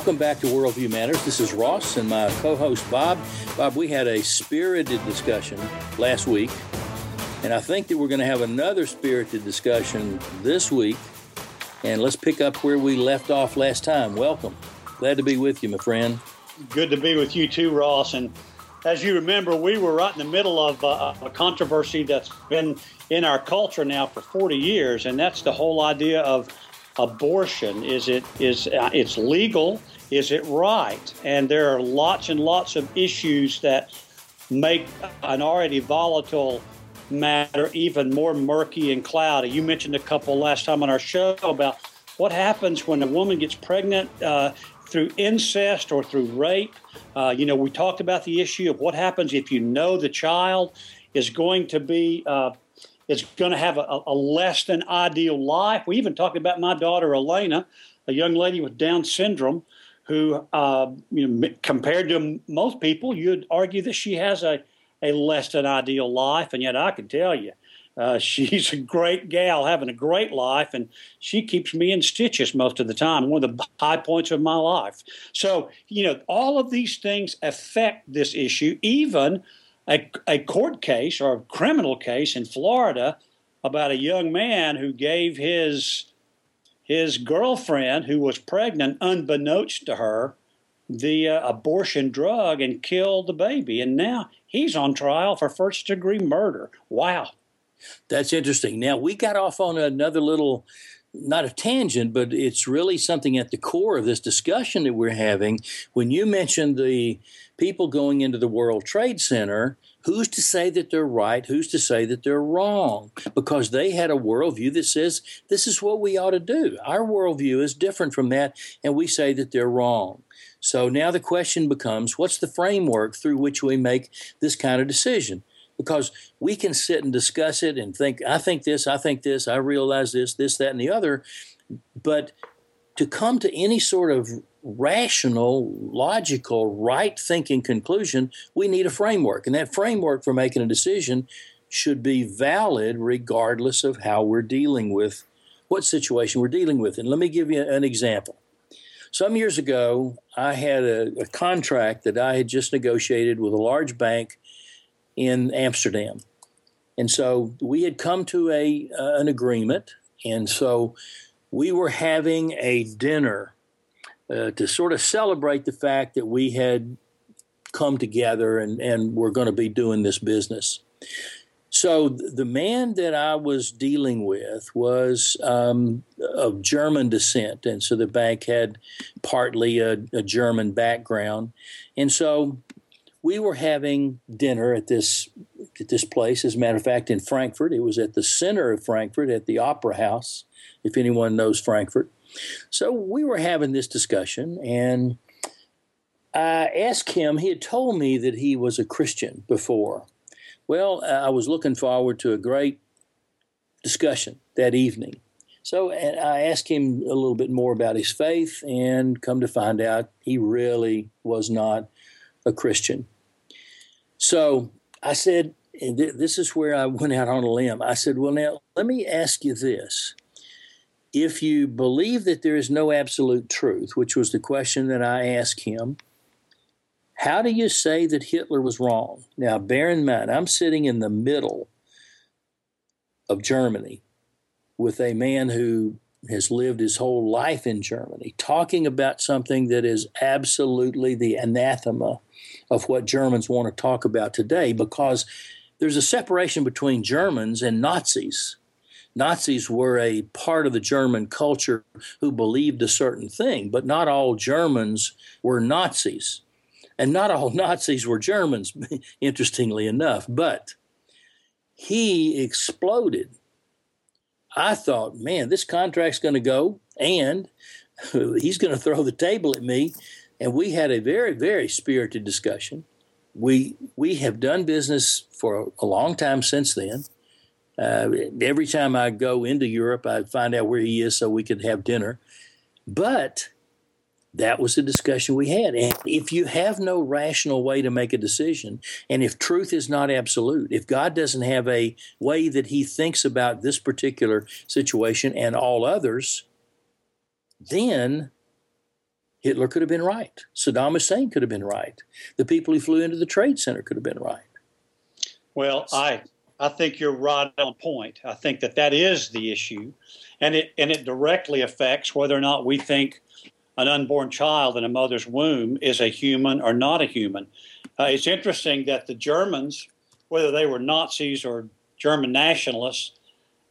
Welcome back to Worldview Matters. This is Ross and my co host Bob. Bob, we had a spirited discussion last week, and I think that we're going to have another spirited discussion this week. And let's pick up where we left off last time. Welcome. Glad to be with you, my friend. Good to be with you too, Ross. And as you remember, we were right in the middle of uh, a controversy that's been in our culture now for 40 years, and that's the whole idea of abortion. Is it is uh, it's legal? Is it right? And there are lots and lots of issues that make an already volatile matter even more murky and cloudy. You mentioned a couple last time on our show about what happens when a woman gets pregnant uh, through incest or through rape. Uh, you know, we talked about the issue of what happens if you know the child is going to be uh, is going to have a, a, less than ideal life. We even talked about my daughter Elena, a young lady with Down syndrome, who, uh, you know, compared to most people, you'd argue that she has a, a less than ideal life, and yet I can tell you. Uh, she's a great gal, having a great life, and she keeps me in stitches most of the time. One of the high points of my life. So, you know, all of these things affect this issue, even a, a court case or a criminal case in Florida about a young man who gave his his girlfriend who was pregnant unbeknownst to her the uh, abortion drug and killed the baby. And now he's on trial for first degree murder. Wow. That's interesting. Now we got off on another little not a tangent, but it's really something at the core of this discussion that we're having. When you mentioned the people going into the World Trade Center, who's to say that they're right? Who's to say that they're wrong? Because they had a worldview that says this is what we ought to do. Our worldview is different from that, and we say that they're wrong. So now the question becomes what's the framework through which we make this kind of decision? Because we can sit and discuss it and think, I think this, I think this, I realize this, this, that, and the other. But to come to any sort of rational, logical, right thinking conclusion, we need a framework. And that framework for making a decision should be valid regardless of how we're dealing with what situation we're dealing with. And let me give you an example. Some years ago, I had a, a contract that I had just negotiated with a large bank in Amsterdam. And so we had come to a uh, an agreement, and so we were having a dinner uh, to sort of celebrate the fact that we had come together and, and we're going to be doing this business. So the man that I was dealing with was um, of German descent, and so the bank had partly a, a German background, and so we were having dinner at this at this place. As a matter of fact, in Frankfurt, it was at the center of Frankfurt at the Opera House. If anyone knows Frankfurt, so we were having this discussion, and I asked him. He had told me that he was a Christian before. Well, I was looking forward to a great discussion that evening. So I asked him a little bit more about his faith, and come to find out, he really was not a Christian. So I said, and th- this is where I went out on a limb. I said, well, now let me ask you this. If you believe that there is no absolute truth, which was the question that I asked him, how do you say that Hitler was wrong? Now, bear in mind, I'm sitting in the middle of Germany with a man who has lived his whole life in Germany, talking about something that is absolutely the anathema of what Germans want to talk about today because there's a separation between Germans and Nazis. Nazis were a part of the German culture who believed a certain thing, but not all Germans were Nazis. And not all Nazis were Germans, interestingly enough. But he exploded I thought, man, this contract's going to go, and he's going to throw the table at me. And we had a very, very spirited discussion. We we have done business for a long time since then. Uh, every time I go into Europe, I find out where he is so we could have dinner. But that was the discussion we had. And if you have no rational way to make a decision, and if truth is not absolute, if God doesn't have a way that He thinks about this particular situation and all others, then Hitler could have been right. Saddam Hussein could have been right. The people who flew into the Trade Center could have been right. Well, I I think you're right on point. I think that that is the issue, and it and it directly affects whether or not we think an unborn child in a mother's womb is a human or not a human. Uh, it's interesting that the Germans, whether they were Nazis or German nationalists,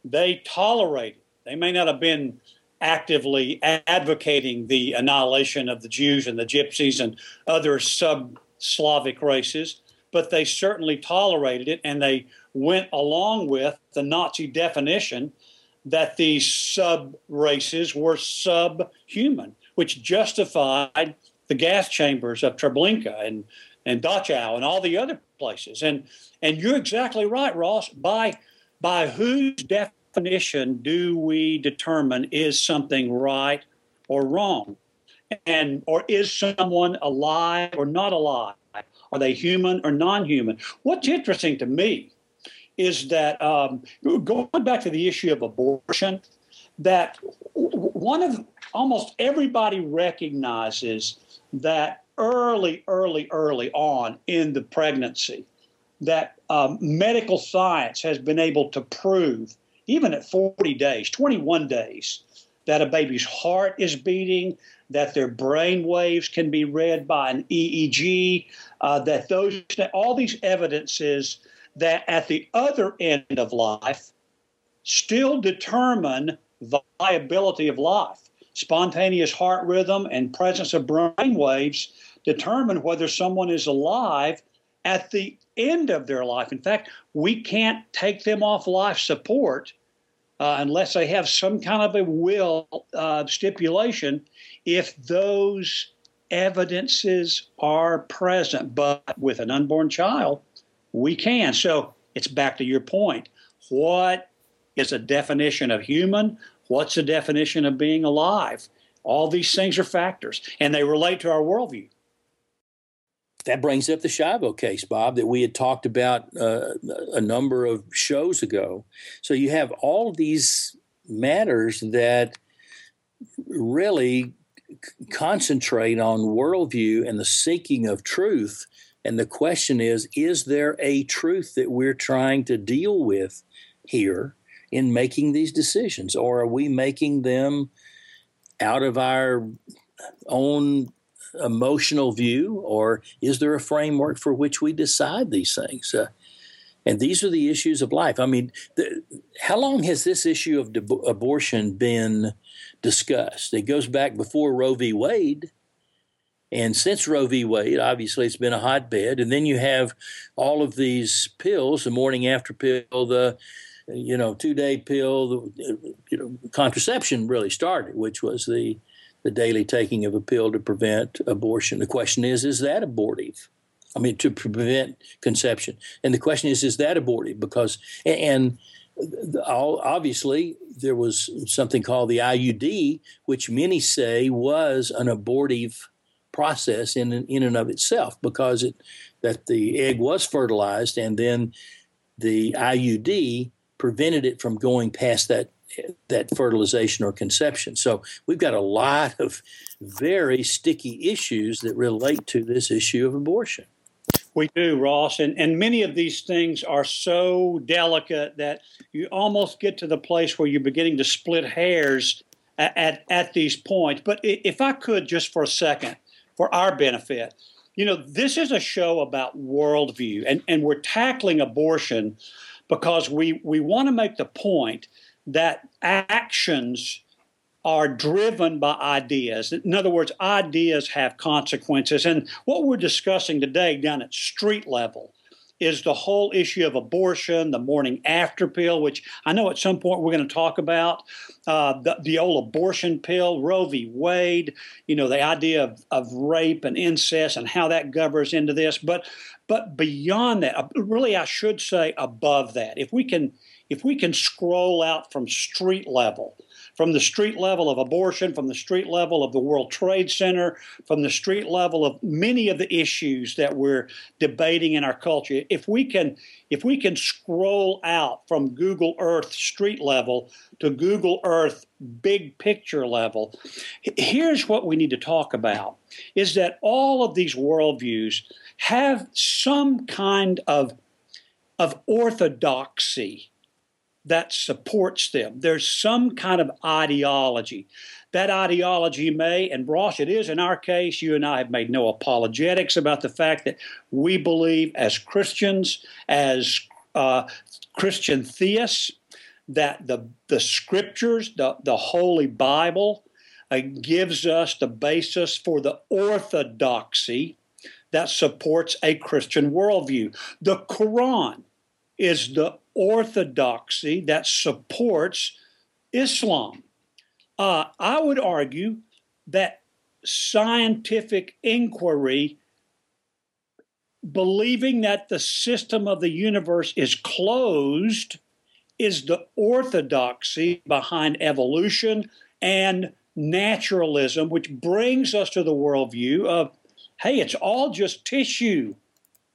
they tolerated. They may not have been actively advocating the annihilation of the Jews and the Gypsies and other sub Slavic races, but they certainly tolerated it and they went along with the Nazi definition that these sub races were subhuman, which justified the gas chambers of Treblinka and, and Dachau and all the other places. And and you're exactly right, Ross. By by whose definition do we determine is something right or wrong? And or is someone alive or not alive? Are they human or non-human? What's interesting to me is that um, going back to the issue of abortion, that one of almost everybody recognizes that early, early, early on in the pregnancy, that um, medical science has been able to prove, even at 40 days, 21 days, that a baby's heart is beating, that their brain waves can be read by an EEG, uh, that those all these evidences that at the other end of life still determine viability of life. Spontaneous heart rhythm and presence of brain waves determine whether someone is alive at the end of their life. In fact, we can't take them off life support uh, unless they have some kind of a will uh, stipulation if those evidences are present. But with an unborn child, we can. So it's back to your point. What is a definition of human? What's the definition of being alive? All these things are factors, and they relate to our worldview. That brings up the Schiavo case, Bob, that we had talked about uh, a number of shows ago. So you have all these matters that really concentrate on worldview and the seeking of truth and the question is is there a truth that we're trying to deal with here in making these decisions? Or are we making them out of our own emotional view? Or is there a framework for which we decide these things? Uh, and these are the issues of life. I mean, the, how long has this issue of de- abortion been discussed? It goes back before Roe v. Wade. And since Roe v. Wade, obviously it's been a hotbed. And then you have all of these pills, the morning after pill, the you know two day pill, you know contraception really started, which was the the daily taking of a pill to prevent abortion. The question is, is that abortive? I mean, to prevent conception. And the question is, is that abortive? Because and obviously there was something called the IUD, which many say was an abortive process in in and of itself because it that the egg was fertilized and then the IUD prevented it from going past that that fertilization or conception. So we've got a lot of very sticky issues that relate to this issue of abortion. We do, Ross, and, and many of these things are so delicate that you almost get to the place where you're beginning to split hairs at, at, at these points. But if I could just for a second, for our benefit. You know, this is a show about worldview, and, and we're tackling abortion because we, we want to make the point that actions are driven by ideas. In other words, ideas have consequences. And what we're discussing today down at street level is the whole issue of abortion, the morning after pill, which I know at some point we're going to talk about, uh, the, the old abortion pill, Roe v. Wade, you know, the idea of, of rape and incest and how that governs into this. But but beyond that, really, I should say above that, if we can if we can scroll out from street level, from the street level of abortion, from the street level of the World Trade Center, from the street level of many of the issues that we're debating in our culture. If we can if we can scroll out from Google Earth street level to Google Earth big picture level, here's what we need to talk about is that all of these worldviews have some kind of of orthodoxy that supports them. There's some kind of ideology. That ideology may, and Ross, it is in our case, you and I have made no apologetics about the fact that we believe as Christians, as uh, Christian theists, that the, the scriptures, the, the Holy Bible, uh, gives us the basis for the orthodoxy that supports a Christian worldview. The Quran is the orthodoxy that supports Islam. Uh, I would argue that scientific inquiry, believing that the system of the universe is closed, is the orthodoxy behind evolution and naturalism, which brings us to the worldview of hey, it's all just tissue.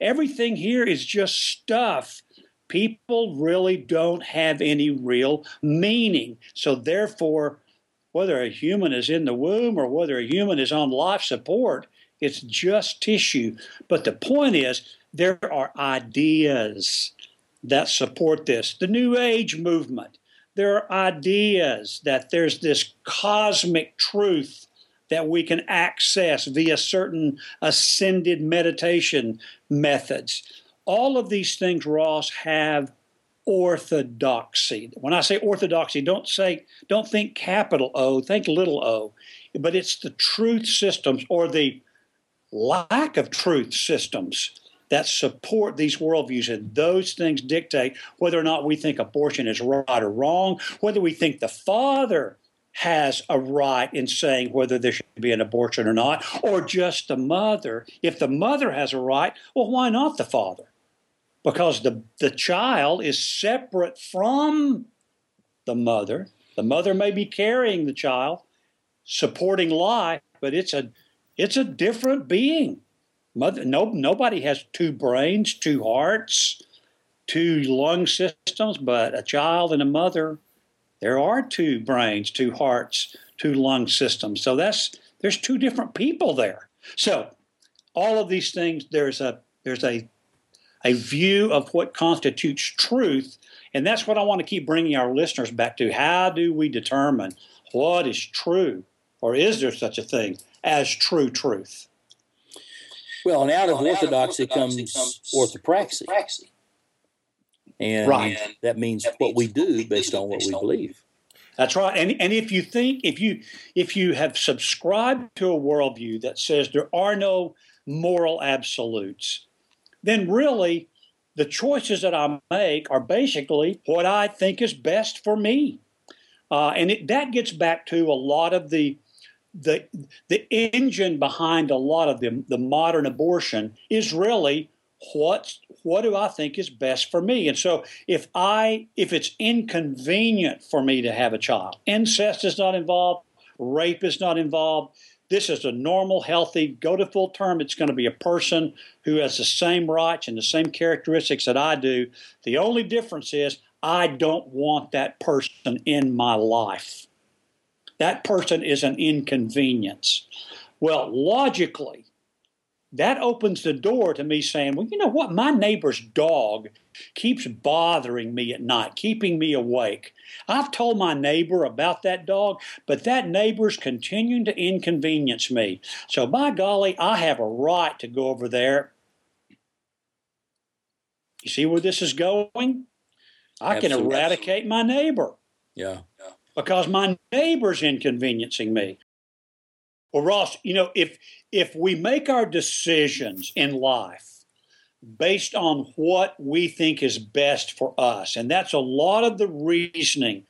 Everything here is just stuff people really don't have any real meaning. So, therefore, whether a human is in the womb or whether a human is on life support, it's just tissue. But the point is, there are ideas that support this. The New Age movement, there are ideas that there's this cosmic truth that we can access via certain ascended meditation methods all of these things, Ross, have orthodoxy. When I say orthodoxy, don't say don't think capital O, think little o. But it's the truth systems or the lack of truth systems that support these worldviews, and those things dictate whether or not we think abortion is right or wrong, whether we think the father has a right in saying whether there should be an abortion or not, or just the mother. If the mother has a right, well, why not the father? because the, the child is separate from the mother. The mother may be carrying the child, supporting life, but it's a it's a different being. Mother, no, nobody has two brains, two hearts, two lung systems, but a child and a mother, there are two brains, two hearts, two lung systems. So that's there's two different people there. So all of these things, there's a there's a a view of what constitutes truth. And that's what I want to keep bringing our listeners back to. How do we determine what is true? Or is there such a thing as true truth? Well, and out of orthodoxy, out of orthodoxy comes, orthopraxy. And right. that means that what means we do based on what we believe. That's right. And, and if you think, if you if you have subscribed to a worldview that says there are no moral absolutes, then really the choices that I make are basically what I think is best for me. Uh, and it, that gets back to a lot of the the the engine behind a lot of the, the modern abortion is really what what do I think is best for me? And so if I if it's inconvenient for me to have a child, incest is not involved, rape is not involved, this is a normal, healthy, go to full term. It's going to be a person who has the same rights and the same characteristics that I do. The only difference is I don't want that person in my life. That person is an inconvenience. Well, logically, that opens the door to me saying, well, you know what? My neighbor's dog keeps bothering me at night, keeping me awake. I've told my neighbor about that dog, but that neighbor's continuing to inconvenience me. So, by golly, I have a right to go over there. You see where this is going? I Absolutely. can eradicate my neighbor. Yeah. Because my neighbor's inconveniencing me. Well, Ross, you know, if if we make our decisions in life based on what we think is best for us. And that's a lot of the reasoning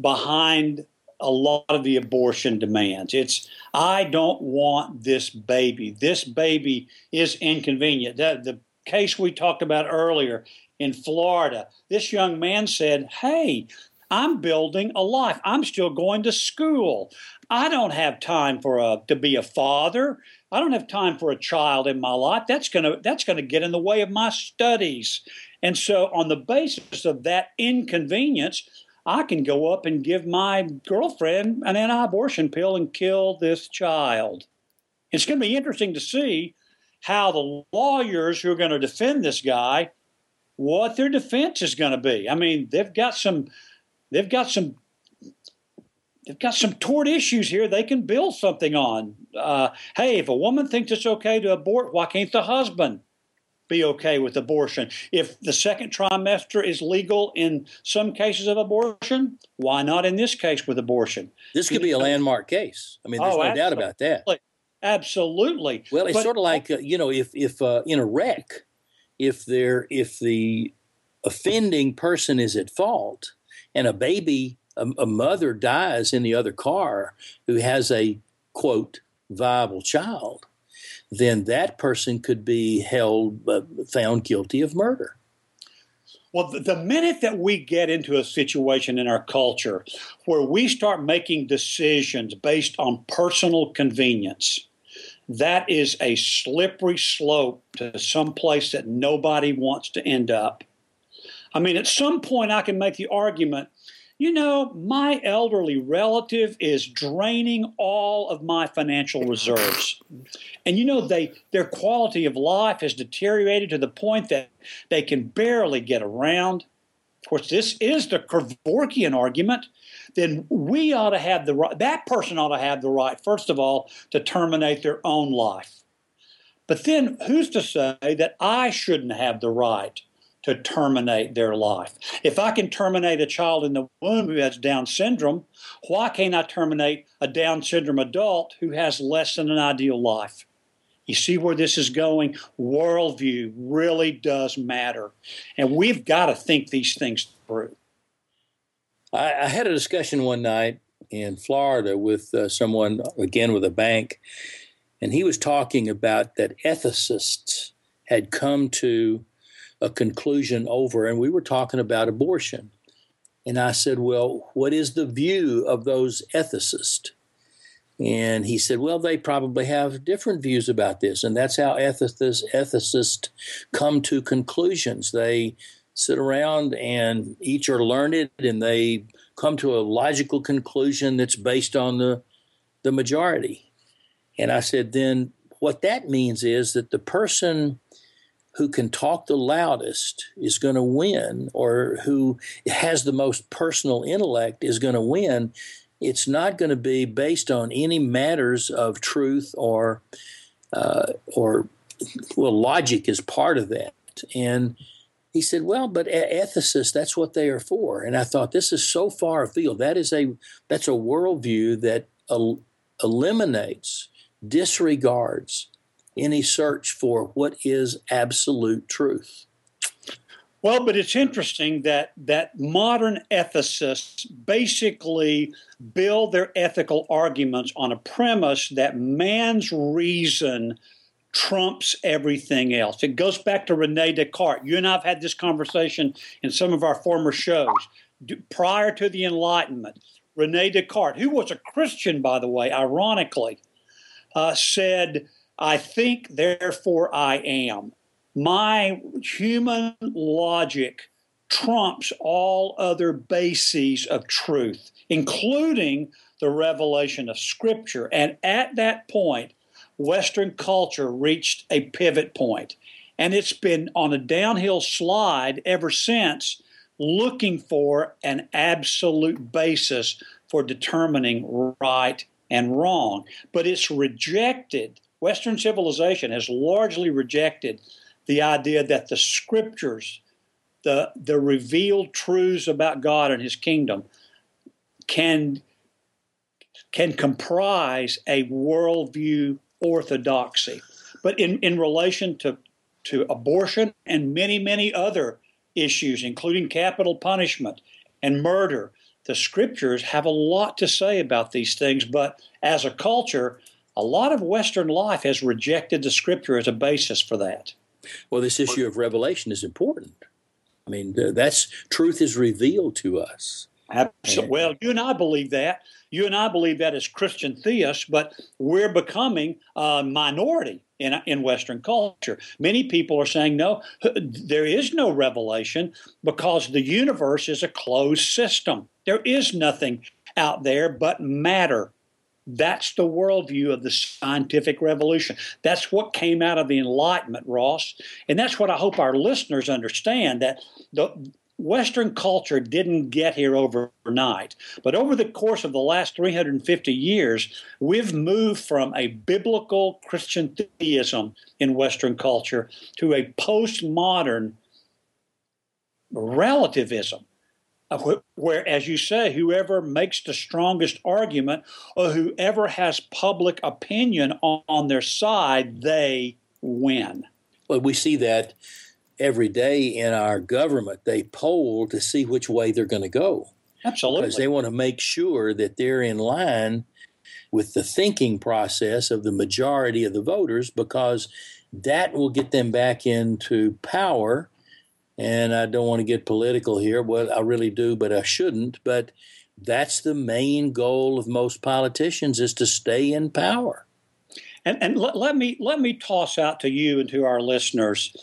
behind a lot of the abortion demands. It's, I don't want this baby. This baby is inconvenient. The, the case we talked about earlier in Florida, this young man said, Hey, I'm building a life. I'm still going to school. I don't have time for a to be a father. I don't have time for a child in my life. That's gonna that's gonna get in the way of my studies. And so, on the basis of that inconvenience, I can go up and give my girlfriend an anti-abortion pill and kill this child. It's going to be interesting to see how the lawyers who are going to defend this guy, what their defense is going to be. I mean, they've got some, they've got some, they've got some tort issues here. They can build something on. Uh, hey, if a woman thinks it's okay to abort, why can't the husband? be okay with abortion. If the second trimester is legal in some cases of abortion, why not in this case with abortion? This could be a landmark case. I mean, there's oh, no doubt about that. Absolutely. Well, it's but, sort of like uh, you know, if if uh, in a wreck, if there if the offending person is at fault, and a baby, a, a mother dies in the other car who has a quote viable child, then that person could be held uh, found guilty of murder. Well, the minute that we get into a situation in our culture where we start making decisions based on personal convenience, that is a slippery slope to some place that nobody wants to end up. I mean, at some point, I can make the argument you know, my elderly relative is draining all of my financial reserves. And you know, they their quality of life has deteriorated to the point that they can barely get around. Of course, this is the Kevorkian argument then we ought to have the right, that person ought to have the right, first of all, to terminate their own life. But then who's to say that I shouldn't have the right to terminate their life? If I can terminate a child in the womb who has Down syndrome, why can't I terminate a Down syndrome adult who has less than an ideal life? You see where this is going? Worldview really does matter. And we've got to think these things through. I, I had a discussion one night in Florida with uh, someone, again with a bank, and he was talking about that ethicists had come to a conclusion over, and we were talking about abortion. And I said, Well, what is the view of those ethicists? And he said, Well, they probably have different views about this. And that's how ethicists, ethicists come to conclusions. They sit around and each are learned and they come to a logical conclusion that's based on the the majority. And I said, then what that means is that the person who can talk the loudest is going to win, or who has the most personal intellect is going to win. It's not going to be based on any matters of truth or uh, or well, logic is part of that, and he said, "Well, but ethicists, that's what they are for." And I thought, this is so far afield. That is a that's a worldview that el- eliminates, disregards any search for what is absolute truth. Well, but it's interesting that that modern ethicists basically build their ethical arguments on a premise that man's reason trumps everything else. It goes back to Rene Descartes. You and I have had this conversation in some of our former shows. Prior to the Enlightenment, Rene Descartes, who was a Christian, by the way, ironically, uh, said, I think, therefore I am. My human logic trumps all other bases of truth, including the revelation of Scripture. And at that point, Western culture reached a pivot point, and it's been on a downhill slide ever since, looking for an absolute basis for determining right and wrong. But it's rejected, Western civilization has largely rejected the idea that the scriptures, the, the revealed truths about God and his kingdom, can, can comprise a worldview orthodoxy. But in, in relation to, to abortion and many, many other issues, including capital punishment and murder, the scriptures have a lot to say about these things. But as a culture, a lot of Western life has rejected the scripture as a basis for that. Well, this issue of revelation is important. I mean, that's truth is revealed to us. Absolutely. Well, you and I believe that. You and I believe that as Christian theists, but we're becoming a minority in, in Western culture. Many people are saying, no, there is no revelation because the universe is a closed system. There is nothing out there but matter. That's the worldview of the scientific revolution. That's what came out of the Enlightenment, Ross. And that's what I hope our listeners understand that the, Western culture didn't get here overnight, but over the course of the last 350 years, we've moved from a biblical Christian theism in Western culture to a postmodern relativism, Uh, where, as you say, whoever makes the strongest argument or whoever has public opinion on their side, they win. Well, we see that every day in our government, they poll to see which way they're going to go. Absolutely. Because they want to make sure that they're in line with the thinking process of the majority of the voters because that will get them back into power. And I don't want to get political here. Well, I really do, but I shouldn't. But that's the main goal of most politicians is to stay in power. And, and let, let me let me toss out to you and to our listeners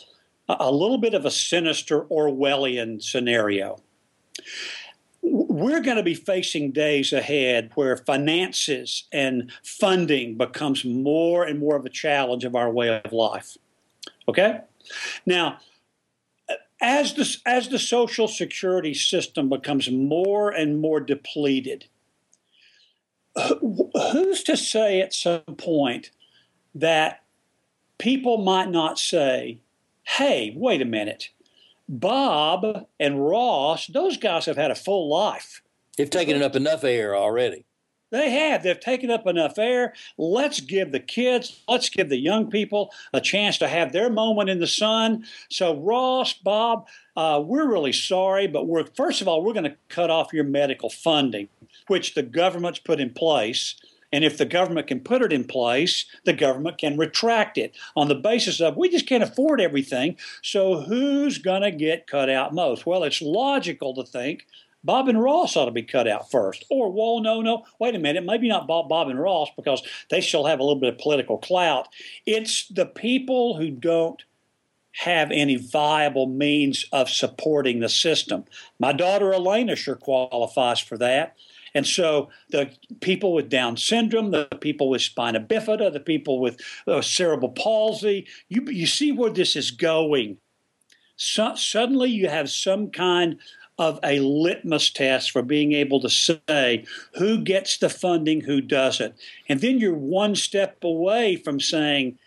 a little bit of a sinister Orwellian scenario. We're going to be facing days ahead where finances and funding becomes more and more of a challenge of our way of life. Okay? Now, as the, as the social security system becomes more and more depleted, who's to say at some point that people might not say, hey, wait a minute. Bob and Ross, those guys have had a full life. They've taken up enough air already. They have. They've taken up enough air. Let's give the kids, let's give the young people a chance to have their moment in the sun. So, Ross, Bob, uh, we're really sorry, but we're first of all, we're going to cut off your medical funding, which the government's put in place. And if the government can put it in place, the government can retract it on the basis of we just can't afford everything. So who's going to get cut out most? Well, it's logical to think Bob and Ross ought to be cut out first. Or, well, no, no, wait a minute, maybe not Bob, Bob and Ross because they still have a little bit of political clout. It's the people who don't have any viable means of supporting the system. My daughter Elena sure qualifies for that. And so the people with Down syndrome, the people with spina bifida, the people with uh, cerebral palsy, you, you see where this is going. So, suddenly you have some kind of a litmus test for being able to say who gets the funding, who doesn't. And then you're one step away from saying,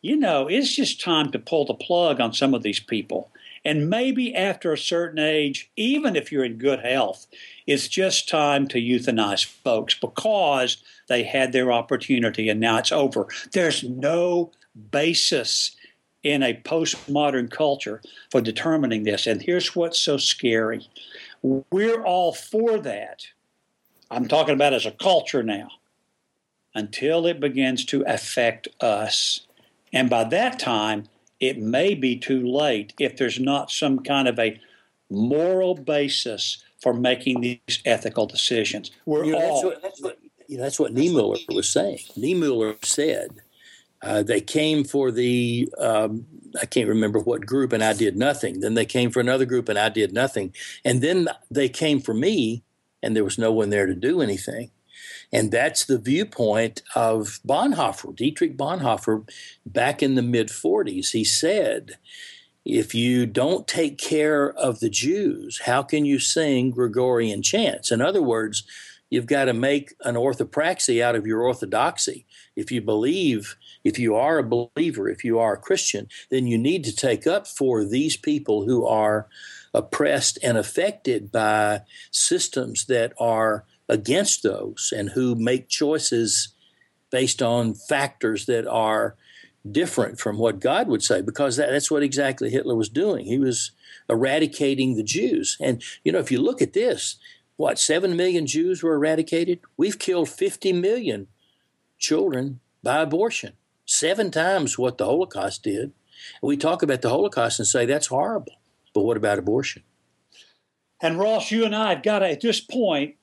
you know, it's just time to pull the plug on some of these people. And maybe after a certain age, even if you're in good health, it's just time to euthanize folks because they had their opportunity and now it's over. There's no basis in a postmodern culture for determining this. And here's what's so scary we're all for that. I'm talking about as a culture now until it begins to affect us. And by that time, it may be too late if there's not some kind of a moral basis for making these ethical decisions. We're you know, all. That's what, that's what, you know, that's what Niemöller was saying. Niemöller said uh, they came for the, um, I can't remember what group, and I did nothing. Then they came for another group, and I did nothing. And then they came for me, and there was no one there to do anything. And that's the viewpoint of Bonhoeffer, Dietrich Bonhoeffer, back in the mid 40s. He said, if you don't take care of the Jews, how can you sing Gregorian chants? In other words, you've got to make an orthopraxy out of your orthodoxy. If you believe, if you are a believer, if you are a Christian, then you need to take up for these people who are oppressed and affected by systems that are against those and who make choices based on factors that are different from what God would say, because that, that's what exactly Hitler was doing. He was eradicating the Jews. And, you know, if you look at this, what, 7 million Jews were eradicated? We've killed 50 million children by abortion, seven times what the Holocaust did. And we talk about the Holocaust and say that's horrible. But what about abortion? And Ross, you and I have got to, at this point,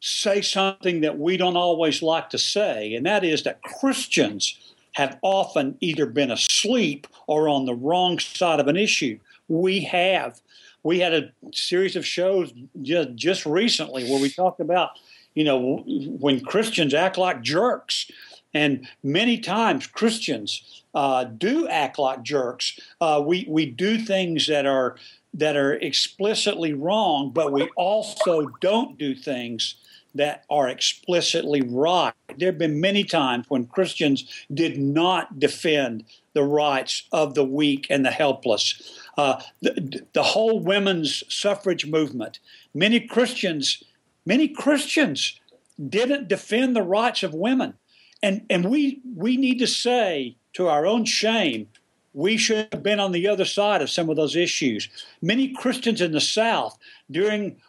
say something that we don't always like to say, and that is that Christians have often either been asleep or on the wrong side of an issue. We have. We had a series of shows just, just recently where we talked about, you know, when Christians act like jerks. And many times Christians uh, do act like jerks. Uh, we, we do things that are that are explicitly wrong, but we also don't do things that are explicitly right. There have been many times when Christians did not defend the rights of the weak and the helpless. Uh, the, the whole women's suffrage movement, many Christians, many Christians didn't defend the rights of women. And, and we, we need to say, to our own shame, we should have been on the other side of some of those issues. Many Christians in the South during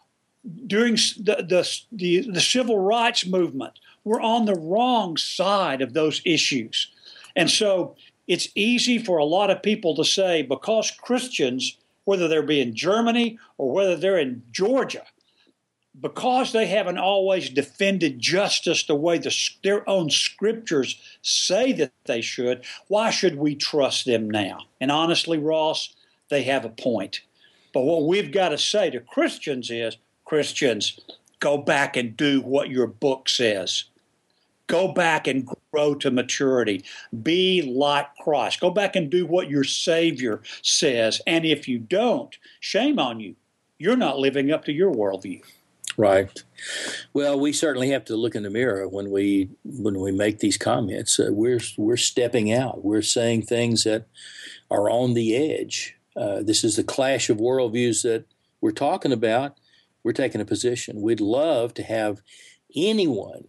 during the, the, the, the civil rights movement were on the wrong side of those issues. And so it's easy for a lot of people to say because Christians, whether they're in Germany or whether they're in Georgia, because they haven't always defended justice the way the, their own scriptures say that they should, why should we trust them now? And honestly, Ross, they have a point. But what we've got to say to Christians is Christians, go back and do what your book says. Go back and grow to maturity. Be like Christ. Go back and do what your Savior says. And if you don't, shame on you. You're not living up to your worldview. Right. Well, we certainly have to look in the mirror when we when we make these comments. Uh, we're we're stepping out. We're saying things that are on the edge. Uh, this is the clash of worldviews that we're talking about. We're taking a position. We'd love to have anyone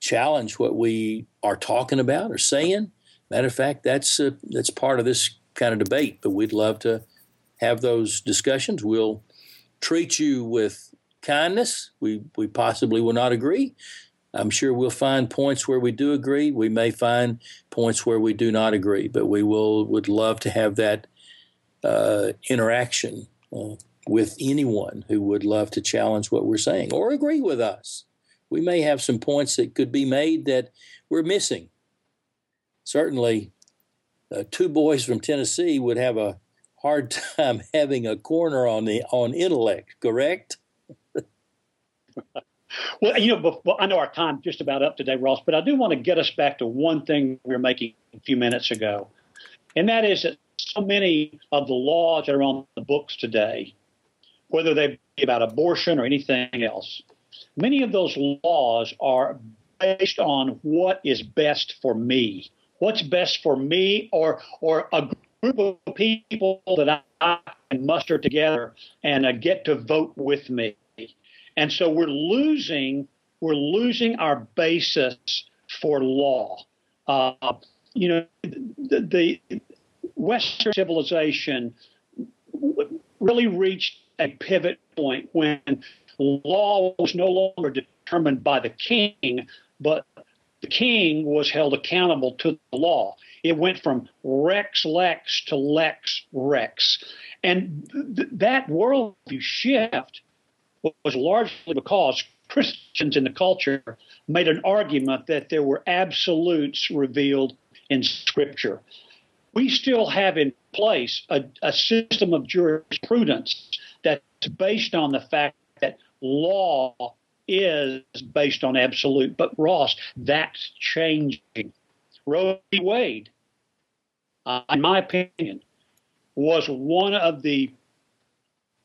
challenge what we are talking about or saying. Matter of fact, that's uh, that's part of this kind of debate. But we'd love to have those discussions. We'll treat you with kindness. We we possibly will not agree. I'm sure we'll find points where we do agree. We may find points where we do not agree, but we will would love to have that uh, interaction uh, with anyone who would love to challenge what we're saying or agree with us. We may have some points that could be made that we're missing. Certainly, uh, two boys from Tennessee would have a hard time having a corner on the on intellect. Correct? Well, you know, well, I know our time just about up today, Ross, but I do want to get us back to one thing we were making a few minutes ago, and that is that so many of the laws that are on the books today whether they be about abortion or anything else. Many of those laws are based on what is best for me. What's best for me or or a group of people that I can muster together and uh, get to vote with me. And so we're losing we're losing our basis for law. Uh, you know, the, the Western civilization really reached a pivot point when law was no longer determined by the king, but the king was held accountable to the law. It went from rex lex to lex rex. And th- that worldview shift was largely because Christians in the culture made an argument that there were absolutes revealed in Scripture. We still have in place a, a system of jurisprudence that's based on the fact that law is based on absolute. But Ross, that's changing. Roe v. Wade, uh, in my opinion, was one of the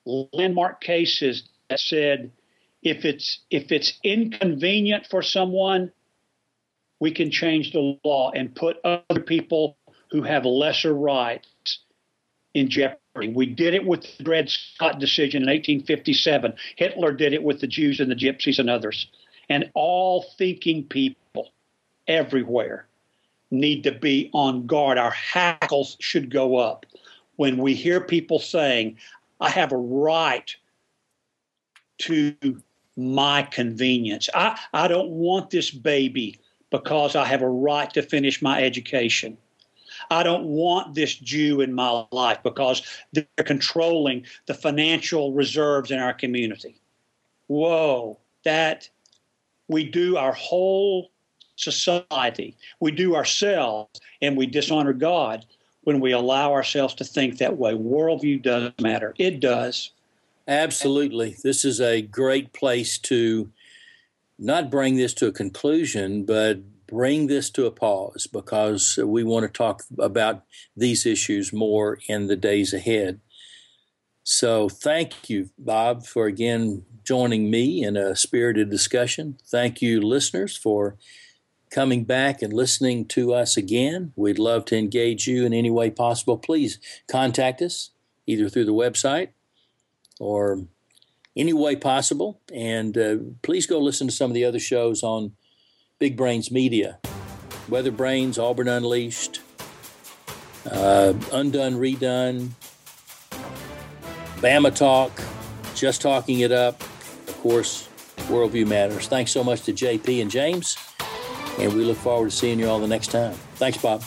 landmark cases said if it's if it's inconvenient for someone, we can change the law and put other people who have lesser rights in jeopardy. We did it with the Dred Scott decision in 1857. Hitler did it with the Jews and the Gypsies and others. And all thinking people everywhere need to be on guard. Our hackles should go up when we hear people saying, I have a right to my convenience. I, I don't want this baby because I have a right to finish my education. I don't want this Jew in my life because they're controlling the financial reserves in our community. Whoa, that we do our whole society, we do ourselves, and we dishonor God when we allow ourselves to think that way. Worldview does matter. It does. Absolutely. This is a great place to not bring this to a conclusion, but bring this to a pause because we want to talk about these issues more in the days ahead. So, thank you, Bob, for again joining me in a spirited discussion. Thank you, listeners, for coming back and listening to us again. We'd love to engage you in any way possible. Please contact us either through the website or any way possible. And uh, please go listen to some of the other shows on Big Brains Media Weather Brains, Auburn Unleashed, uh, Undone Redone, Bama Talk, Just Talking It Up, of course, Worldview Matters. Thanks so much to JP and James, and we look forward to seeing you all the next time. Thanks, Bob.